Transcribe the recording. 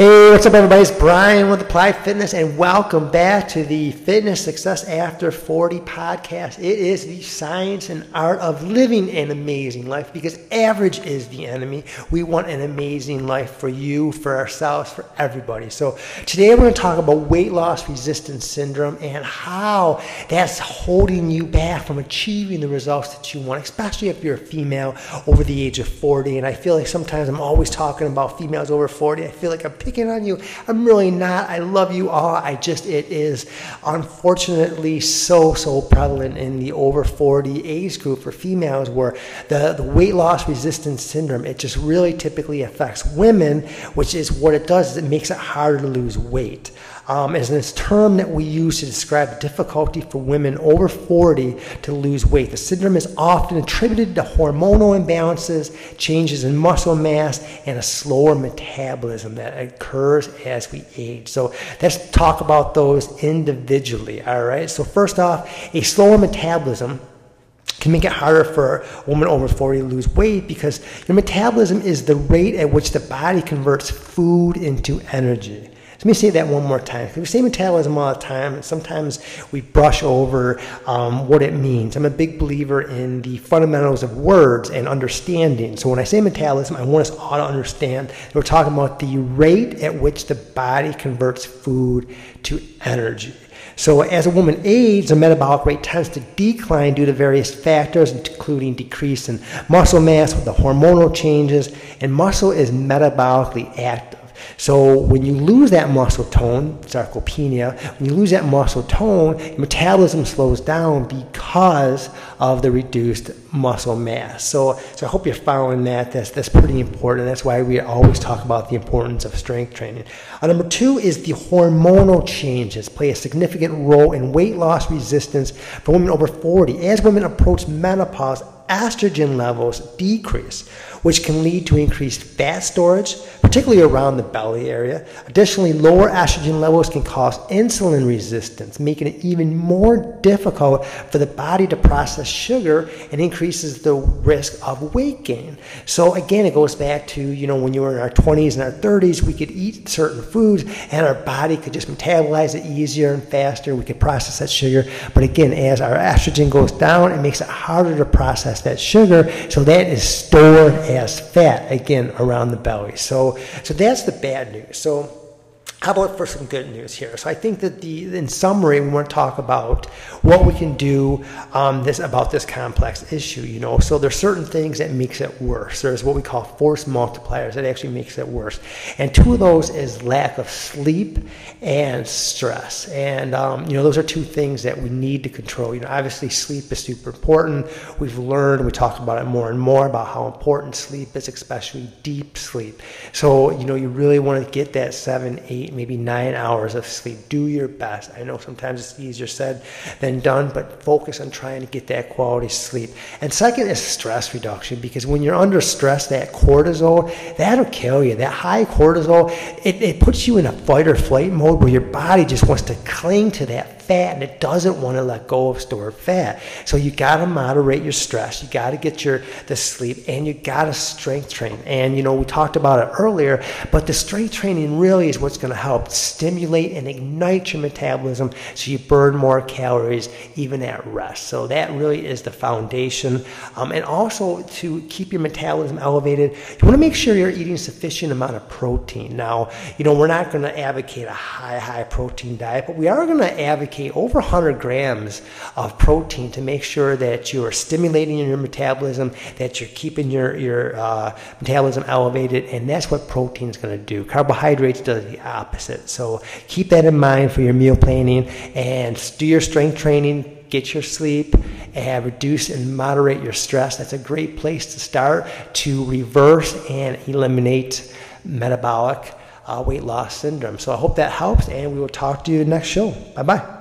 Hey, what's up, everybody? It's Brian with Applied Fitness, and welcome back to the Fitness Success After 40 podcast. It is the science and art of living an amazing life because average is the enemy. We want an amazing life for you, for ourselves, for everybody. So, today we're going to talk about weight loss resistance syndrome and how that's holding you back from achieving the results that you want, especially if you're a female over the age of 40. And I feel like sometimes I'm always talking about females over 40. I feel like I'm picking on you. I'm really not. I love you all. I just, it is unfortunately so, so prevalent in the over 40 age group for females where the, the weight loss resistance syndrome, it just really typically affects women, which is what it does is it makes it harder to lose weight um, is this term that we use to describe difficulty for women over 40 to lose weight. The syndrome is often attributed to hormonal imbalances, changes in muscle mass, and a slower metabolism that occurs as we age. So let's talk about those individually, all right? So, first off, a slower metabolism can make it harder for a woman over 40 to lose weight because your metabolism is the rate at which the body converts food into energy. Let me say that one more time. We say metabolism all the time, and sometimes we brush over um, what it means. I'm a big believer in the fundamentals of words and understanding. So when I say metabolism, I want us all to understand that we're talking about the rate at which the body converts food to energy. So as a woman ages, the metabolic rate tends to decline due to various factors, including decrease in muscle mass with the hormonal changes, and muscle is metabolically active. So when you lose that muscle tone, sarcopenia, when you lose that muscle tone, metabolism slows down because of the reduced muscle mass. So, so I hope you're following that. That's, that's pretty important. That's why we always talk about the importance of strength training. Uh, number two is the hormonal changes play a significant role in weight loss resistance for women over 40. As women approach menopause, estrogen levels decrease, which can lead to increased fat storage, particularly around the belly area. Additionally, lower estrogen levels can cause insulin resistance, making it even more difficult for the body to process sugar and increases the risk of weight gain. So again, it goes back to, you know, when you were in our 20s and our 30s, we could eat certain foods and our body could just metabolize it easier and faster. We could process that sugar. But again, as our estrogen goes down, it makes it harder to process that sugar. So that is stored as fat again around the belly. So, so that's the bad news. So how about for some good news here? So I think that the in summary, we want to talk about what we can do um, this about this complex issue. You know, so there's certain things that makes it worse. There's what we call force multipliers that actually makes it worse, and two of those is lack of sleep and stress. And um, you know, those are two things that we need to control. You know, obviously sleep is super important. We've learned, we talk about it more and more about how important sleep is, especially deep sleep. So you know, you really want to get that seven, eight eight, maybe nine hours of sleep. Do your best. I know sometimes it's easier said than done, but focus on trying to get that quality sleep. And second is stress reduction because when you're under stress, that cortisol, that'll kill you. That high cortisol, it, it puts you in a fight or flight mode where your body just wants to cling to that fat and it doesn't want to let go of stored fat. So you got to moderate your stress. You got to get your the sleep and you got to strength train. And you know, we talked about it earlier, but the strength training really is what's going to help stimulate and ignite your metabolism so you burn more calories even at rest. So that really is the foundation. Um, and also to keep your metabolism elevated, you want to make sure you're eating sufficient amount of protein. Now, you know, we're not going to advocate a high, high protein diet, but we are going to advocate over 100 grams of protein to make sure that you are stimulating your metabolism, that you're keeping your, your uh, metabolism elevated, and that's what protein is going to do. Carbohydrates does the opposite. So keep that in mind for your meal planning and do your strength training get your sleep, and reduce and moderate your stress. That's a great place to start to reverse and eliminate metabolic uh, weight loss syndrome. So I hope that helps, and we will talk to you next show. Bye bye.